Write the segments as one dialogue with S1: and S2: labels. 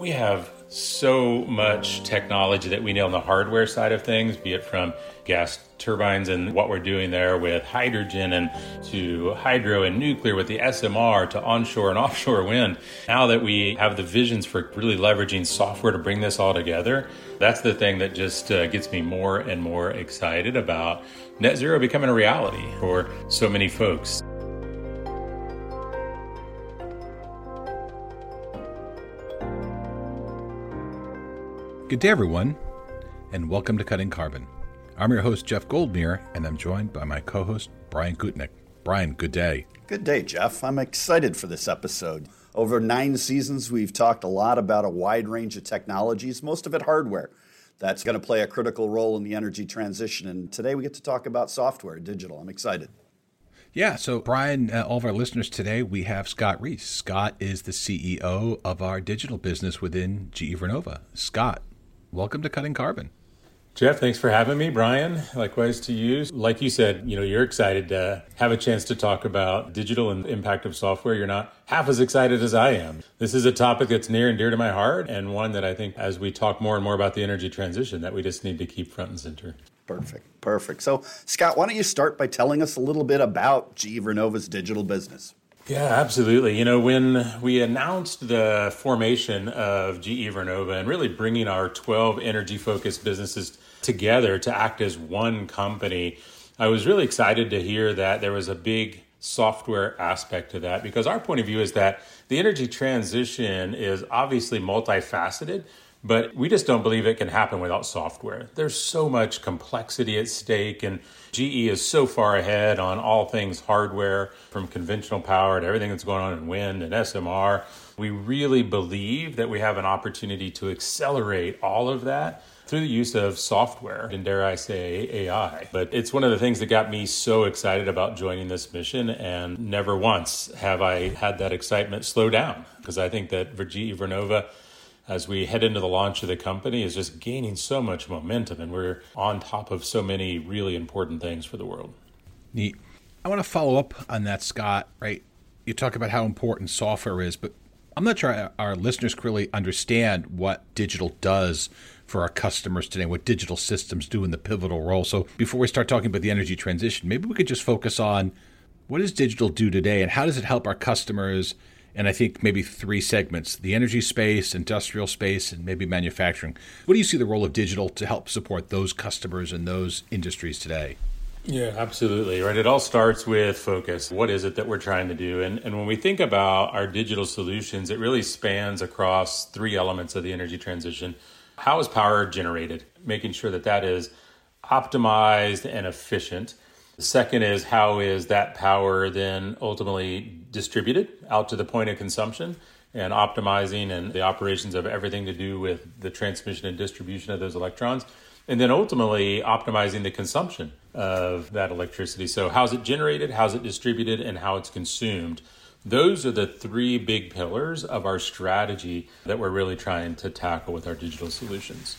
S1: we have so much technology that we nail on the hardware side of things, be it from gas turbines and what we're doing there with hydrogen and to hydro and nuclear with the SMR to onshore and offshore wind. Now that we have the visions for really leveraging software to bring this all together, that's the thing that just uh, gets me more and more excited about net zero becoming a reality for so many folks.
S2: Good day, everyone, and welcome to Cutting Carbon. I'm your host, Jeff Goldmeer, and I'm joined by my co host, Brian Gutknecht. Brian, good day.
S3: Good day, Jeff. I'm excited for this episode. Over nine seasons, we've talked a lot about a wide range of technologies, most of it hardware, that's going to play a critical role in the energy transition. And today we get to talk about software, digital. I'm excited.
S2: Yeah, so Brian, uh, all of our listeners today, we have Scott Reese. Scott is the CEO of our digital business within GE Vernova. Scott, welcome to Cutting Carbon.
S1: Jeff, thanks for having me. Brian, likewise to you. Like you said, you know, you're excited to have a chance to talk about digital and impact of software. You're not half as excited as I am. This is a topic that's near and dear to my heart and one that I think as we talk more and more about the energy transition that we just need to keep front and center.
S3: Perfect. Perfect. So, Scott, why don't you start by telling us a little bit about GE Vernova's digital business?
S1: Yeah, absolutely. You know, when we announced the formation of GE Vernova and really bringing our 12 energy focused businesses together to act as one company, I was really excited to hear that there was a big software aspect to that because our point of view is that the energy transition is obviously multifaceted, but we just don't believe it can happen without software. There's so much complexity at stake, and GE is so far ahead on all things hardware, from conventional power to everything that's going on in wind and SMR. We really believe that we have an opportunity to accelerate all of that through the use of software and dare I say AI. But it's one of the things that got me so excited about joining this mission, and never once have I had that excitement slow down because I think that GE Vernova as we head into the launch of the company is just gaining so much momentum and we're on top of so many really important things for the world.
S2: Neat. I want to follow up on that, Scott, right? You talk about how important software is, but I'm not sure our listeners really understand what digital does for our customers today, what digital systems do in the pivotal role. So before we start talking about the energy transition, maybe we could just focus on what does digital do today and how does it help our customers and I think maybe three segments the energy space, industrial space, and maybe manufacturing. What do you see the role of digital to help support those customers and those industries today?
S1: Yeah, absolutely. Right. It all starts with focus. What is it that we're trying to do? And, and when we think about our digital solutions, it really spans across three elements of the energy transition. How is power generated? Making sure that that is optimized and efficient. The second is how is that power then ultimately distributed out to the point of consumption and optimizing and the operations of everything to do with the transmission and distribution of those electrons. And then ultimately optimizing the consumption of that electricity. So, how's it generated, how's it distributed, and how it's consumed. Those are the three big pillars of our strategy that we're really trying to tackle with our digital solutions.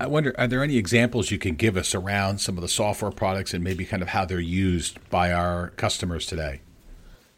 S2: I wonder, are there any examples you can give us around some of the software products and maybe kind of how they're used by our customers today?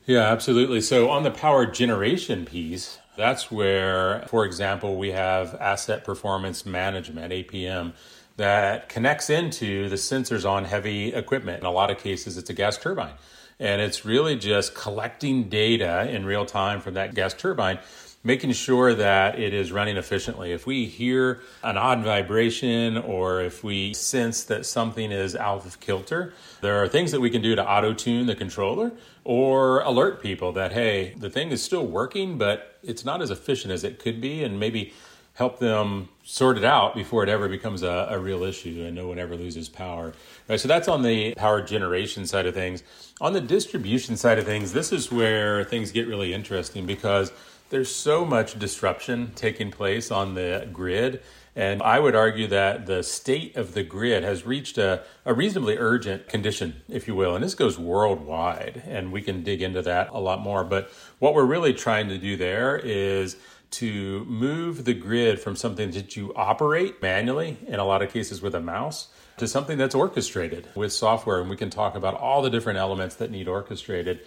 S1: Yeah, absolutely. So on the power generation piece, that's where, for example, we have asset performance management, APM, that connects into the sensors on heavy equipment. In a lot of cases, it's a gas turbine. And it's really just collecting data in real time from that gas turbine making sure that it is running efficiently. If we hear an odd vibration or if we sense that something is out of kilter, there are things that we can do to auto tune the controller or alert people that, hey, the thing is still working, but it's not as efficient as it could be, and maybe help them sort it out before it ever becomes a, a, real issue and no one ever loses power. Right, so that's on the power generation side of things. On the distribution side of things, this is where things get really interesting because there's so much disruption taking place on the grid. And I would argue that the state of the grid has reached a, a, reasonably urgent condition, if you will. And this goes worldwide, and we can dig into that a lot more. But what we're really trying to do there is to move the grid from something that you operate manually, in a lot of cases with a mouse, to something that's orchestrated with software. And we can talk about all the different elements that need orchestrated.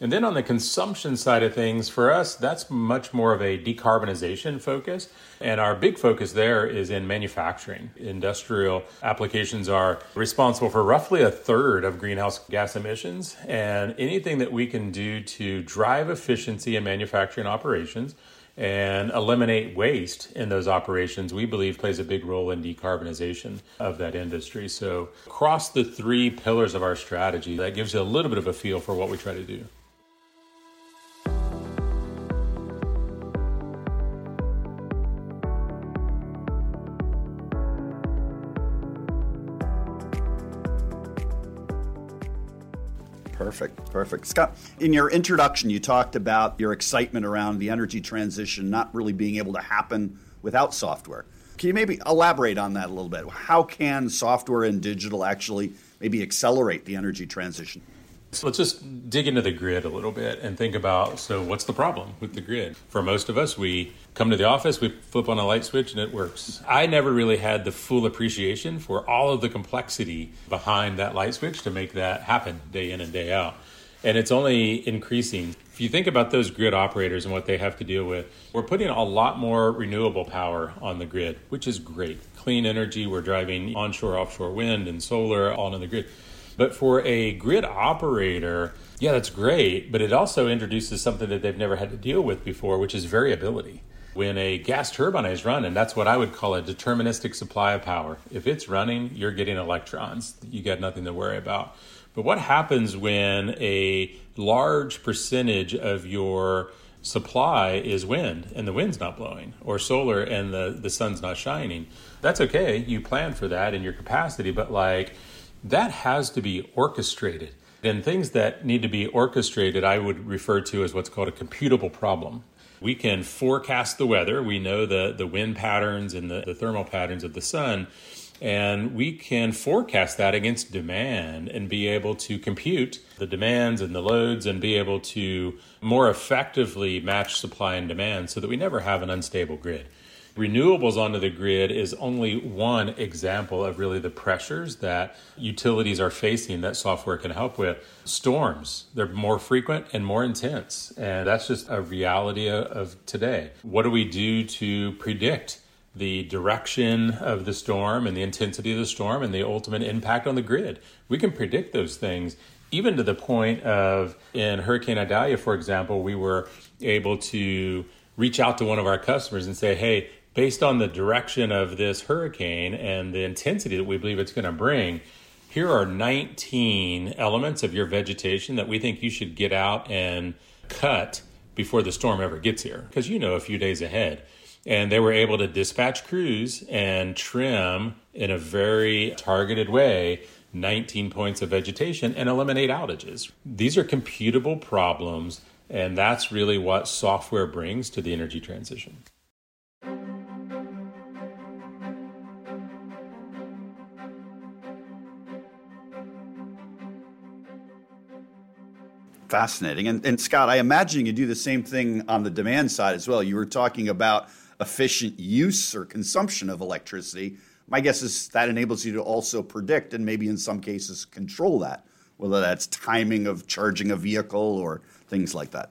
S1: And then on the consumption side of things, for us, that's much more of a decarbonization focus. And our big focus there is in manufacturing. Industrial applications are responsible for roughly a third of greenhouse gas emissions. And anything that we can do to drive efficiency in manufacturing operations and eliminate waste in those operations, we believe plays a big role in decarbonization of that industry. So, across the three pillars of our strategy, that gives you a little bit of a feel for what we try to do.
S3: Perfect, perfect. Scott, in your introduction, you talked about your excitement around the energy transition not really being able to happen without software. Can you maybe elaborate on that a little bit? How can software and digital actually maybe accelerate the energy transition?
S1: So let's just dig into the grid a little bit and think about so what's the problem with the grid? For most of us, we come to the office, we flip on a light switch and it works. I never really had the full appreciation for all of the complexity behind that light switch to make that happen day in and day out. And it's only increasing. If you think about those grid operators and what they have to deal with, we're putting a lot more renewable power on the grid, which is great. Clean energy, we're driving onshore, offshore wind and solar all on the grid but for a grid operator, yeah, that's great, but it also introduces something that they've never had to deal with before, which is variability. When a gas turbine is running, that's what I would call a deterministic supply of power. If it's running, you're getting electrons. You got nothing to worry about. But what happens when a large percentage of your supply is wind and the wind's not blowing or solar and the, the sun's not shining? That's okay. You plan for that in your capacity, but like that has to be orchestrated. And things that need to be orchestrated, I would refer to as what's called a computable problem. We can forecast the weather. We know the, the wind patterns and the, the thermal patterns of the sun. And we can forecast that against demand and be able to compute the demands and the loads and be able to more effectively match supply and demand so that we never have an unstable grid renewables onto the grid is only one example of really the pressures that utilities are facing that software can help with. Storms, they're more frequent and more intense. And that's just a reality of today. What do we do to predict? the direction of the storm and the intensity of the storm and the ultimate impact on the grid. We can predict those things, even to the point of in Hurricane Idalia, for example, we were able to reach out to one of our customers and say, hey, based on the direction of this hurricane and the intensity that we believe it's going to bring, here are 19 elements of your vegetation that we think you should get out and cut before the storm ever gets here, because you know a few days ahead. And they were able to dispatch crews and trim in a very targeted way 19 points of vegetation and eliminate outages. These are computable problems, and that's really what software brings to the energy transition.
S3: Fascinating. And, and Scott, I imagine you do the same thing on the demand side as well. You were talking about efficient use or consumption of electricity. My guess is that enables you to also predict and maybe in some cases control that, whether that's timing of charging a vehicle or things like that.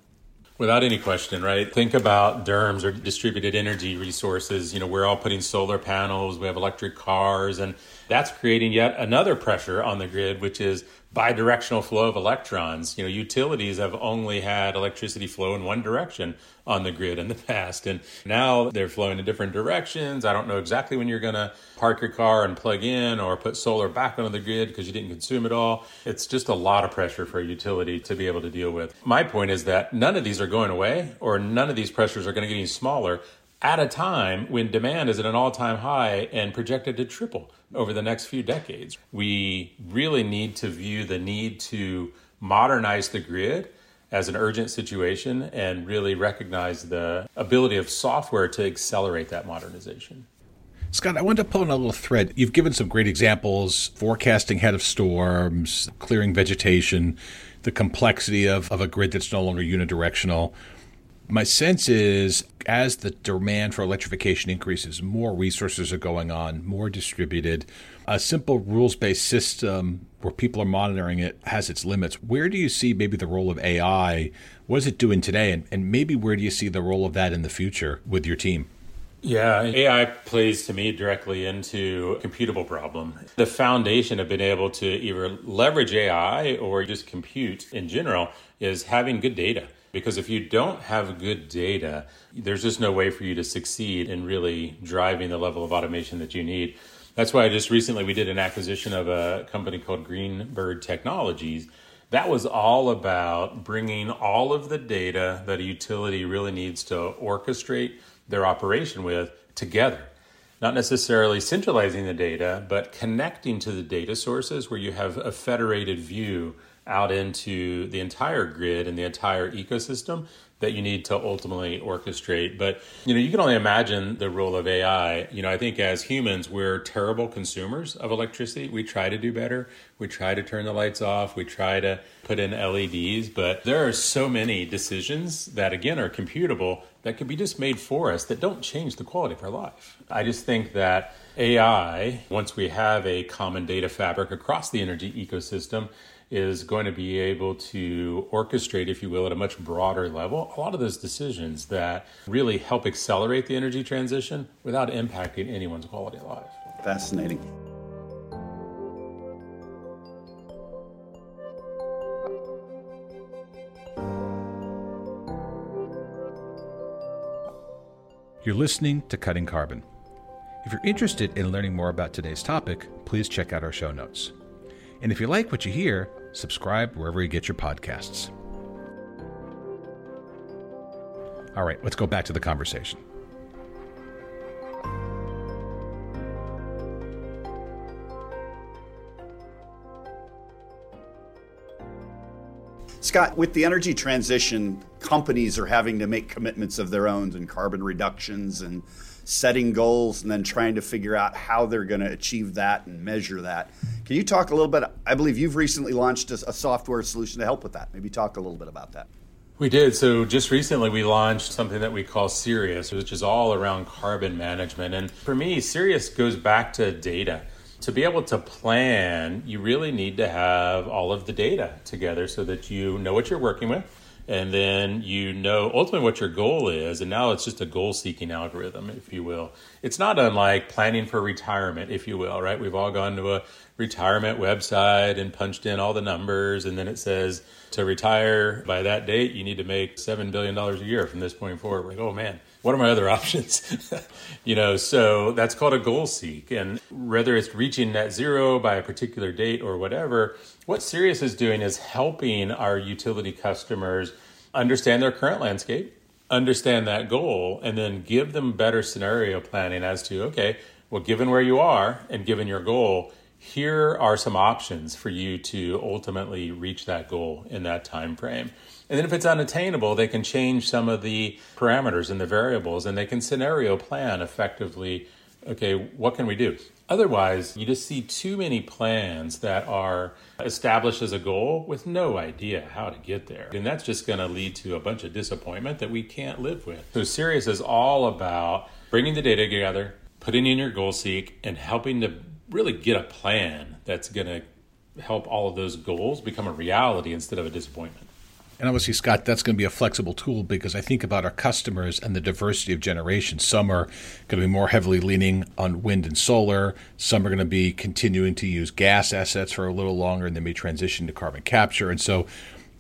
S1: Without any question, right? Think about DERMS or distributed energy resources. You know, we're all putting solar panels, we have electric cars, and that's creating yet another pressure on the grid, which is bidirectional flow of electrons. You know, utilities have only had electricity flow in one direction on the grid in the past, and now they're flowing in different directions. I don't know exactly when you're going to park your car and plug in or put solar back onto the grid because you didn't consume it all. It's just a lot of pressure for a utility to be able to deal with. My point is that none of these are going away, or none of these pressures are going to get any smaller at a time when demand is at an all time high and projected to triple over the next few decades. We really need to view the need to modernize the grid as an urgent situation and really recognize the ability of software to accelerate that modernization.
S2: Scott, I wanted to pull in a little thread. You've given some great examples forecasting head of storms, clearing vegetation, the complexity of, of a grid that's no longer unidirectional. My sense is as the demand for electrification increases, more resources are going on, more distributed. a simple rules based system where people are monitoring it has its limits. Where do you see maybe the role of AI? What is it doing today? And, and maybe where do you see the role of that in the future with your team?
S1: Yeah, AI plays to me directly into computable problem. The foundation of being able to either leverage AI or just compute in general is having good data. Because if you don't have good data, there's just no way for you to succeed in really driving the level of automation that you need. That's why I just recently we did an acquisition of a company called Greenbird Technologies. That was all about bringing all of the data that a utility really needs to orchestrate their operation with together. Not necessarily centralizing the data, but connecting to the data sources where you have a federated view out into the entire grid and the entire ecosystem that you need to ultimately orchestrate. But you know, you can only imagine the role of AI. You know, I think as humans, we're terrible consumers of electricity. We try to do better. We try to turn the lights off. We try to put in LEDs, but there are so many decisions that again are computable that can be just made for us that don't change the quality of our life. I just think that AI, once we have a common data fabric across the energy ecosystem, is going to be able to orchestrate, if you will, at a much broader level, a lot of those decisions that really help accelerate the energy transition without impacting anyone's quality of life.
S3: Fascinating.
S2: You're listening to Cutting Carbon. If you're interested in learning more about today's topic, please check out our show notes. And if you like what you hear, subscribe wherever you get your podcasts. All right, let's go back to the conversation.
S3: Scott, with the energy transition, companies are having to make commitments of their own and carbon reductions and setting goals and then trying to figure out how they're going to achieve that and measure that. Can you talk a little bit? I believe you've recently launched a, a software solution to help with that. Maybe talk a little bit about that.
S1: We did. So just recently we launched something that we call CERius, which is all around carbon management. And for me, CERius goes back to data. To be able to plan, you really need to have all of the data together so that you know what you're working with and then you know ultimately what your goal is and now it's just a goal seeking algorithm if you will. It's not unlike planning for retirement if you will right? We've all gone to a retirement website and punched in all the numbers and then it says to retire by that date you need to make $7 billion a year from this point forward. Like oh man what are my other options you know so that's called a goal seek and whether it's reaching net zero by a particular date or whatever what CERius is doing is helping our utility customers understand their current landscape, understand that goal, and then give them better scenario planning as to, okay, well, given where you are and given your goal, here are some options for you to ultimately reach that goal in that time frame. And then if it's unattainable, they can change some of the parameters and the variables and they can scenario plan effectively. Okay, what can we do? Otherwise, you just see too many plans that are established as a goal with no idea how to get there. And that's just going to lead to a bunch of disappointment that we can't live with. So, CERius is all about bringing the data together, putting in your goal seek, and helping to really get a plan that's going to help all of those goals become a reality instead of a disappointment.
S2: And obviously, Scott, that's going to be a flexible tool because I think about our customers and the diversity of generations. Some are going to be more heavily leaning on wind and solar. Some are going to be continuing to use gas assets for a little longer and then may transition to carbon capture. And so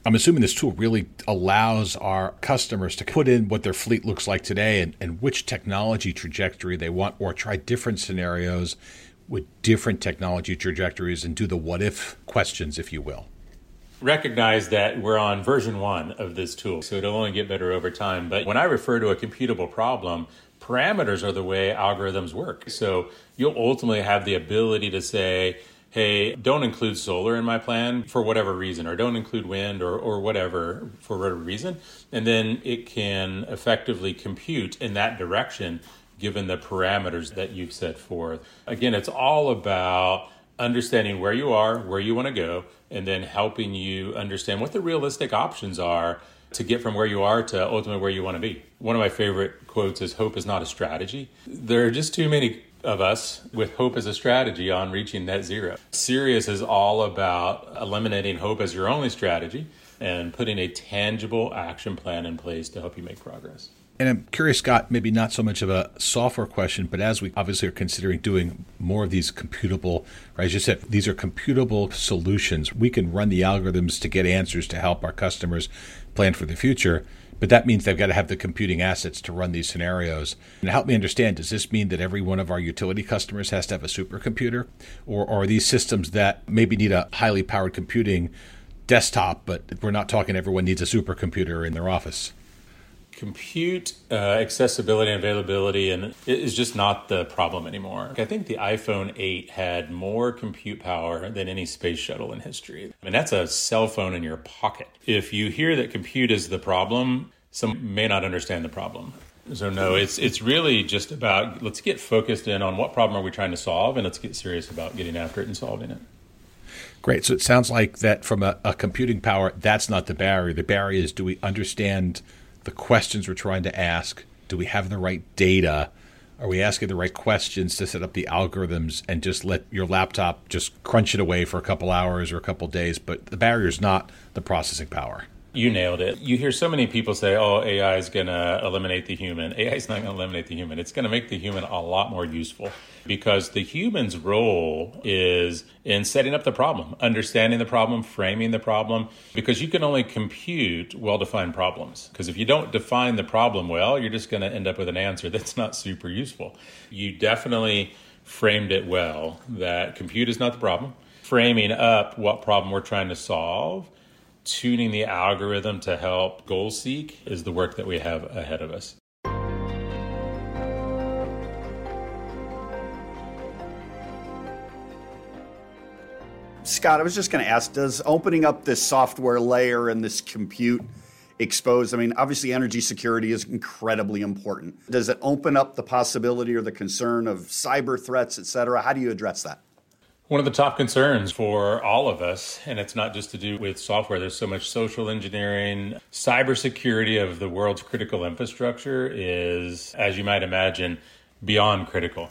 S2: I'm assuming this tool really allows our customers to put in what their fleet looks like today and, and which technology trajectory they want or try different scenarios with different technology trajectories and do the what if questions, if you will
S1: recognize that we're on version one of this tool, so it'll only get better over time. But when I refer to a computable problem, parameters are the way algorithms work. So you'll ultimately have the ability to say, hey, don't include solar in my plan for whatever reason, or don't include wind or, or whatever for whatever reason. And then it can effectively compute in that direction given the parameters that you've set forth. Again, it's all about understanding where you are, where you want to go, and then helping you understand what the realistic options are to get from where you are to ultimately where you want to be. One of my favorite quotes is Hope is not a strategy. There are just too many of us with hope as a strategy on reaching net zero. CERius is all about eliminating hope as your only strategy and putting a tangible action plan in place to help you make progress.
S2: And I'm curious, Scott, maybe not so much of a software question, but as we obviously are considering doing more of these computable, right, as you said, these are computable solutions. We can run the algorithms to get answers to help our customers plan for the future. But that means they've got to have the computing assets to run these scenarios. And help me understand, does this mean that every one of our utility customers has to have a supercomputer? Or, or are these systems that maybe need a highly powered computing desktop, but we're not talking everyone needs a supercomputer in their office?
S1: Compute uh, accessibility and availability and it is just not the problem anymore. I think the iPhone 8 had more compute power than any space shuttle in history. I mean, that's a cell phone in your pocket. If you hear that compute is the problem, some may not understand the problem. So no, it's it's really just about let's get focused in on what problem are we trying to solve and let's get serious about getting after it and solving it.
S2: Great. So it sounds like that from a, a computing power, that's not the barrier. The barrier is do we understand the questions we're trying to ask? Do we have the right data? Are we asking the right questions to set up the algorithms and just let your laptop just crunch it away for a couple hours or a couple days? But the barrier is not the processing power.
S1: You nailed it. You hear so many people say, oh, AI is going to eliminate the human. AI is not going to eliminate the human. It's going to make the human a lot more useful because the human's role is in setting up the problem, understanding the problem, framing the problem, because you can only compute well defined problems. Because if you don't define the problem well, you're just going to end up with an answer that's not super useful. You definitely framed it well that compute is not the problem, framing up what problem we're trying to solve tuning the algorithm to help goal seek is the work that we have ahead of us.
S3: Scott, I was just going to ask Does opening up this software layer and this compute expose? I mean, obviously, energy security is incredibly important. Does it open up the possibility or the concern of cyber threats, et cetera? How do you address that?
S1: One of the top concerns for all of us, and it's not just to do with software, there's so much social engineering. Cybersecurity of the world's critical infrastructure is, as you might imagine, beyond critical.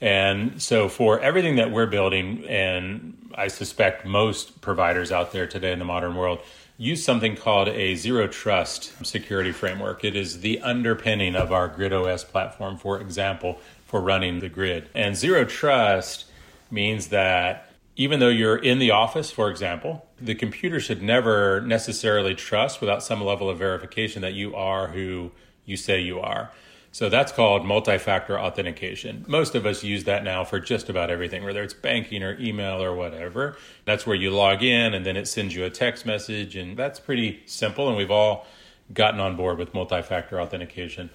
S1: And so, for everything that we're building, and I suspect most providers out there today in the modern world, use something called a zero trust security framework. It is the underpinning of our Grid OS platform, for example, for running the grid. And zero trust means that even though you're in the office, for example, the computer should never necessarily trust without some level of verification that you are who you say you are. So that's called multi factor authentication. Most of us use that now for just about everything, whether it's banking or email or whatever. That's where you log in and then it sends you a text message, and that's pretty simple. And we've all gotten on board with multi factor authentication.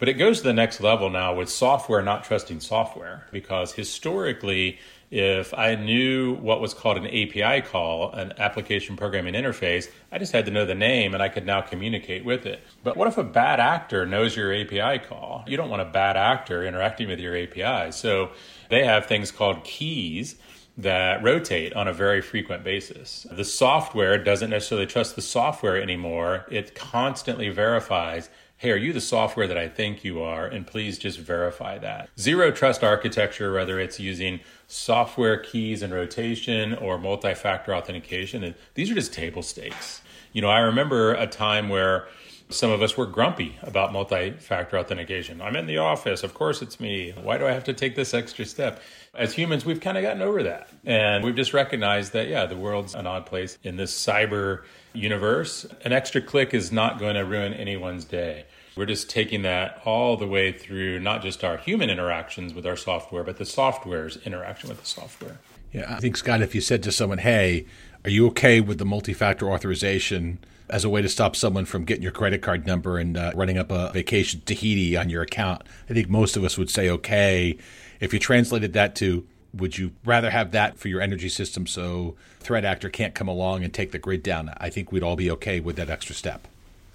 S1: But it goes to the next level now with software not trusting software because historically, if I knew what was called an API call, an application programming interface, I just had to know the name and I could now communicate with it. But what if a bad actor knows your API call? You don't want a bad actor interacting with your API. So they have things called keys that rotate on a very frequent basis. The software doesn't necessarily trust the software anymore. It constantly verifies hey, are you the software that I think you are? And please just verify that. Zero trust architecture, whether it's using software keys and rotation or multi factor authentication, these are just table stakes. You know, I remember a time where some of us were grumpy about multi factor authentication. I'm in the office. Of course, it's me. Why do I have to take this extra step? As humans, we've kind of gotten over that. And we've just recognized that, yeah, the world's an odd place in this cyber universe. An extra click is not going to ruin anyone's day. We're just taking that all the way through not just our human interactions with our software, but the software's interaction with the software.
S2: Yeah, I think, Scott, if you said to someone, hey, are you okay with the multi factor authorization as a way to stop someone from getting your credit card number and uh, running up a vacation Tahiti on your account? I think most of us would say, okay. If you translated that to, would you rather have that for your energy system so threat actor can't come along and take the grid down? I think we'd all be okay with that extra step.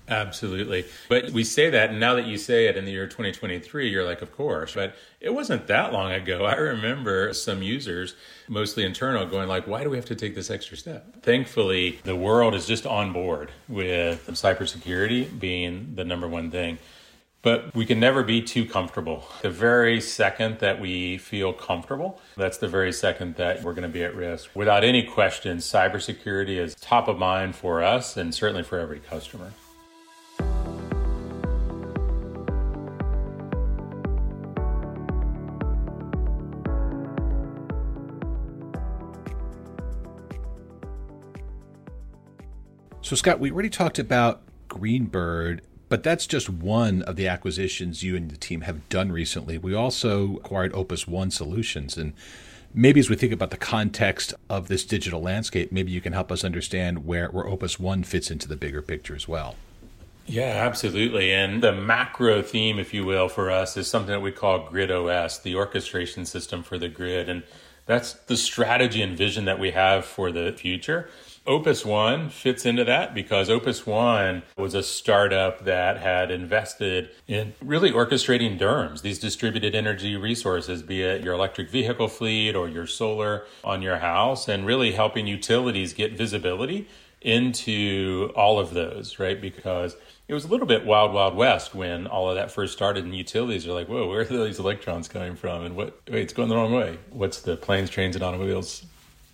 S1: Absolutely. But we say that, and now that you say it in the year 2023, you're like, of course. But it wasn't that long ago. I remember some users, mostly internal, going like, why do we have to take this extra step? Thankfully, the world is just on board with cybersecurity being the number one thing. but we can never be too comfortable. The very second that we feel comfortable, that's the very second that we're going to be at risk. Without any question, cybersecurity is top of mind for us and certainly for every customer.
S2: So, Scott, we already talked about Greenbird, but that's just one of the acquisitions you and the team have done recently. We also acquired Opus One Solutions. And maybe as we think about the context of this digital landscape, maybe you can help us understand where, where Opus One fits into the bigger picture as well.
S1: Yeah, absolutely. And the macro theme, if you will, for us is something that we call Grid OS, the orchestration system for the grid. And that's the strategy and vision that we have for the future. Opus One fits into that because Opus One was a startup that had invested in really orchestrating DERMS, these distributed energy resources, be it your electric vehicle fleet or your solar on your house, and really helping utilities get visibility into all of those, right? Because it was a little bit wild, wild west when all of that first started, and utilities are like, "Whoa, where are these electrons coming from?" And what? Wait, it's going the wrong way. What's the planes, trains, and automobiles?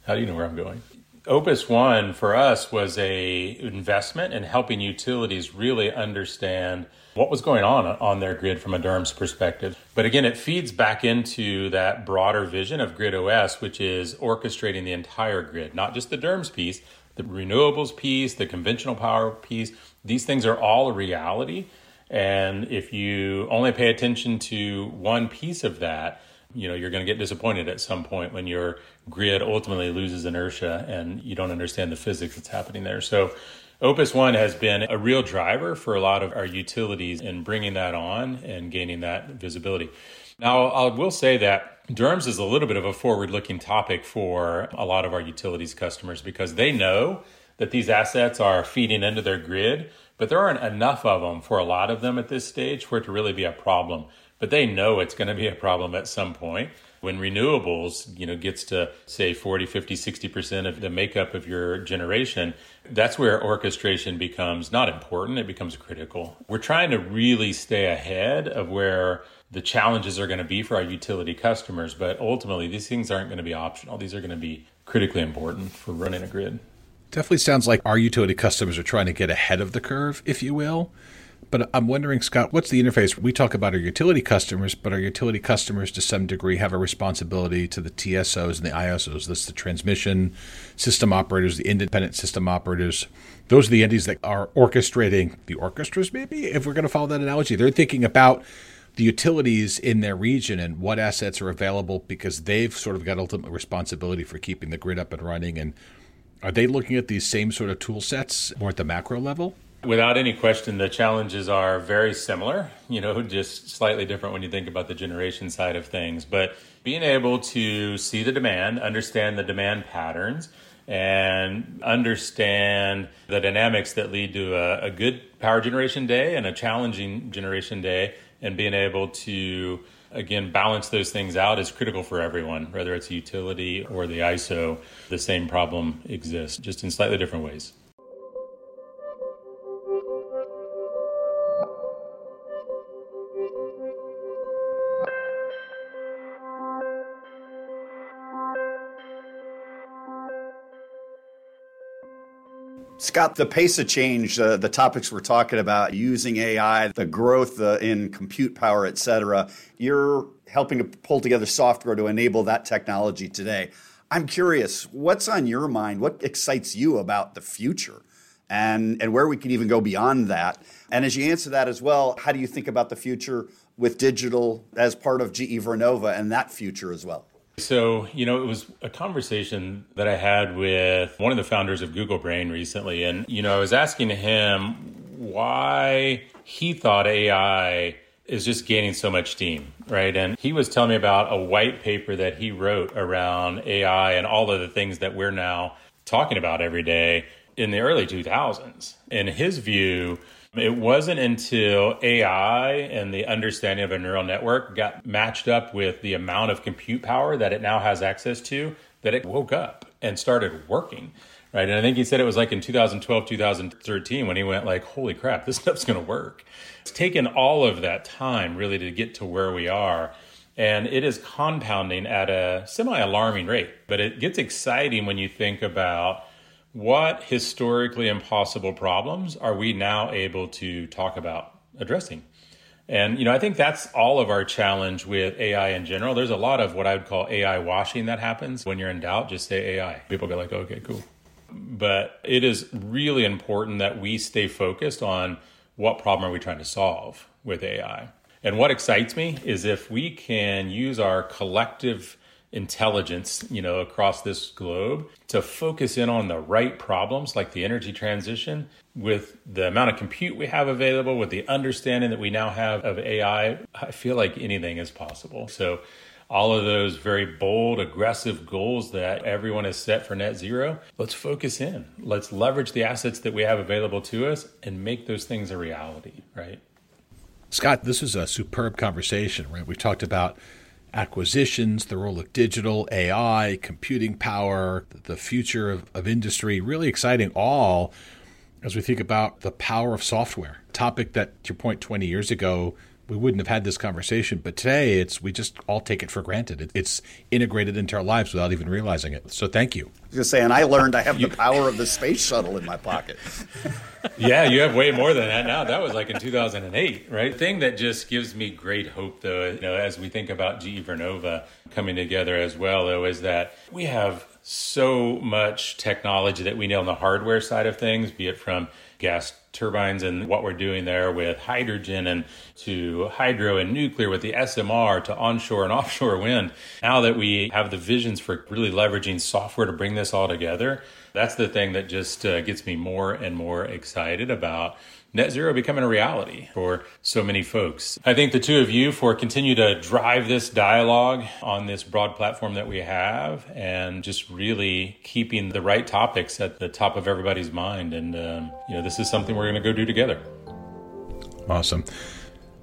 S1: How do you know where I'm going? Opus One for us was a investment in helping utilities really understand what was going on on their grid from a DERMS perspective. But again, it feeds back into that broader vision of Grid OS, which is orchestrating the entire grid, not just the DERMS piece, the renewables piece, the conventional power piece. These things are all a reality. And if you only pay attention to one piece of that, you know you're going to get disappointed at some point when your grid ultimately loses inertia and you don't understand the physics that's happening there. So opus one has been a real driver for a lot of our utilities in bringing that on and gaining that visibility. Now i will say that DERMS is a little bit of a forward looking topic for a lot of our utilities customers because they know that these assets are feeding into their grid, but there aren't enough of them for a lot of them at this stage for it to really be a problem but they know it's going to be a problem at some point. When renewables you know gets to say 40 50 60% of the makeup of your generation that's where orchestration becomes not important it becomes critical. We're trying to really stay ahead of where the challenges are going to be for our utility customers but ultimately these things aren't going to be optional. These are going to be critically important for running a grid.
S2: Definitely sounds like our utility customers are trying to get ahead of the curve if you will but I'm wondering, Scott, what's the interface? We talk about our utility customers, but our utility customers to some degree have a responsibility to the TSOs and the ISOs. That's the transmission system operators, the independent system operators. Those are the entities that are orchestrating the orchestras, maybe, if we're going to follow that analogy. They're thinking about the utilities in their region and what assets are available because they've sort of got ultimate responsibility for keeping the grid up and running. And are they looking at these same sort of tool sets more at the macro level?
S1: Without any question, the challenges are very similar, you know, just slightly different when you think about the generation side of things. But being able to see the demand, understand the demand patterns, and understand the dynamics that lead to a, a good power generation day and a challenging generation day, and being able to again balance those things out is critical for everyone whether it's a utility or the iso the same problem exists just in slightly different ways
S3: Scott, the pace of change, uh, the topics we're talking about, using AI, the growth uh, in compute power, et cetera, you're helping to pull together software to enable that technology today. I'm curious, what's on your mind? What excites you about the future? And, and where we can even go beyond that. And as you answer that as well, how do you think about the future with digital as part of GE Vernova and that future as well?
S1: So, you know, it was a conversation that I had with one of the founders of Google Brain recently. And, you know, I was asking him why he thought AI is just gaining so much steam, right? And he was telling me about a white paper that he wrote around AI and all of the things that we're now talking about every day in the early 2000s. In his view, it wasn't until AI and the understanding of a neural network got matched up with the amount of compute power that it now has access to that it woke up and started working right? And I think he said it was like in 2012, 2013 when he went like, holy crap, this stuff's going to work. It's taken all of that time really to get to where we are. And it is compounding at a semi alarming rate, but it gets exciting when you think about what historically impossible problems are we now able to talk about addressing. And you know, I think that's all of our challenge with AI in general. There's a lot of what I would call AI washing that happens. When you're in doubt, just say AI. People go like, "Okay, cool." But it is really important that we stay focused on what problem are we trying to solve with AI. And what excites me is if we can use our collective intelligence, you know, across this globe to focus in on the right problems like the energy transition with the amount of compute we have available, with the understanding that we now have of AI, I feel like anything is possible. So all of those very bold, aggressive goals that everyone has set for net zero, let's focus in. Let's leverage the assets that we have available to us and make those things a reality, right?
S2: Scott, this is a superb conversation, right? We've talked about acquisitions, the role of digital, AI, computing power, the future of, of industry. Really exciting, all as we think about the power of software. Topic that, to your point, 20 years ago, we wouldn't have had this conversation. But today, it's we just all take it for granted. It's integrated into our lives without even realizing it. So thank you.
S3: Just saying, I learned I have the power of the space shuttle in my pocket.
S1: yeah, you have way more than that now. That was like in 2008, right? thing that just gives me great hope, though, you know, as we think about GE Vernova coming together as well, though, is that we have so much technology that we know on the hardware side of things, be it from gas turbines and what we're doing there with hydrogen and to hydro and nuclear with the SMR to onshore and offshore wind. Now that we have the visions for really leveraging software to bring this all together, that's the thing that just uh, gets me more and more excited about net zero becoming a reality for so many folks. I think the two of you for continue to drive this dialogue on this broad platform that we have and just really keeping the right topics at the top of everybody's mind. And, um, you know, this is something we're going to go do together.
S2: Awesome.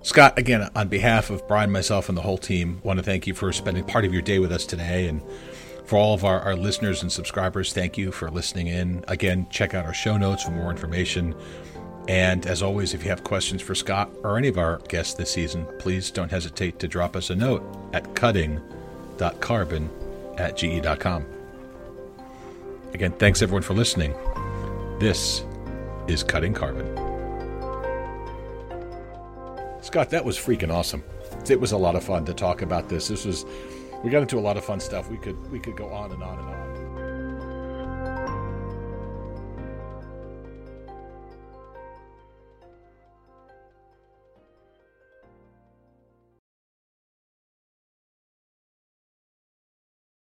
S2: Scott, again, on behalf of Brian, myself, and the whole team, want to thank you for spending part of your day with us today. And for all of our, our listeners and subscribers, thank you for listening in. Again, check out our show notes for more information and as always, if you have questions for Scott or any of our guests this season, please don't hesitate to drop us a note at cutting.carbon at ge.com. Again, thanks everyone for listening. This is Cutting Carbon. Scott, that was freaking awesome. It was a lot of fun to talk about this. This was we got into a lot of fun stuff. We could we could go on and on and on.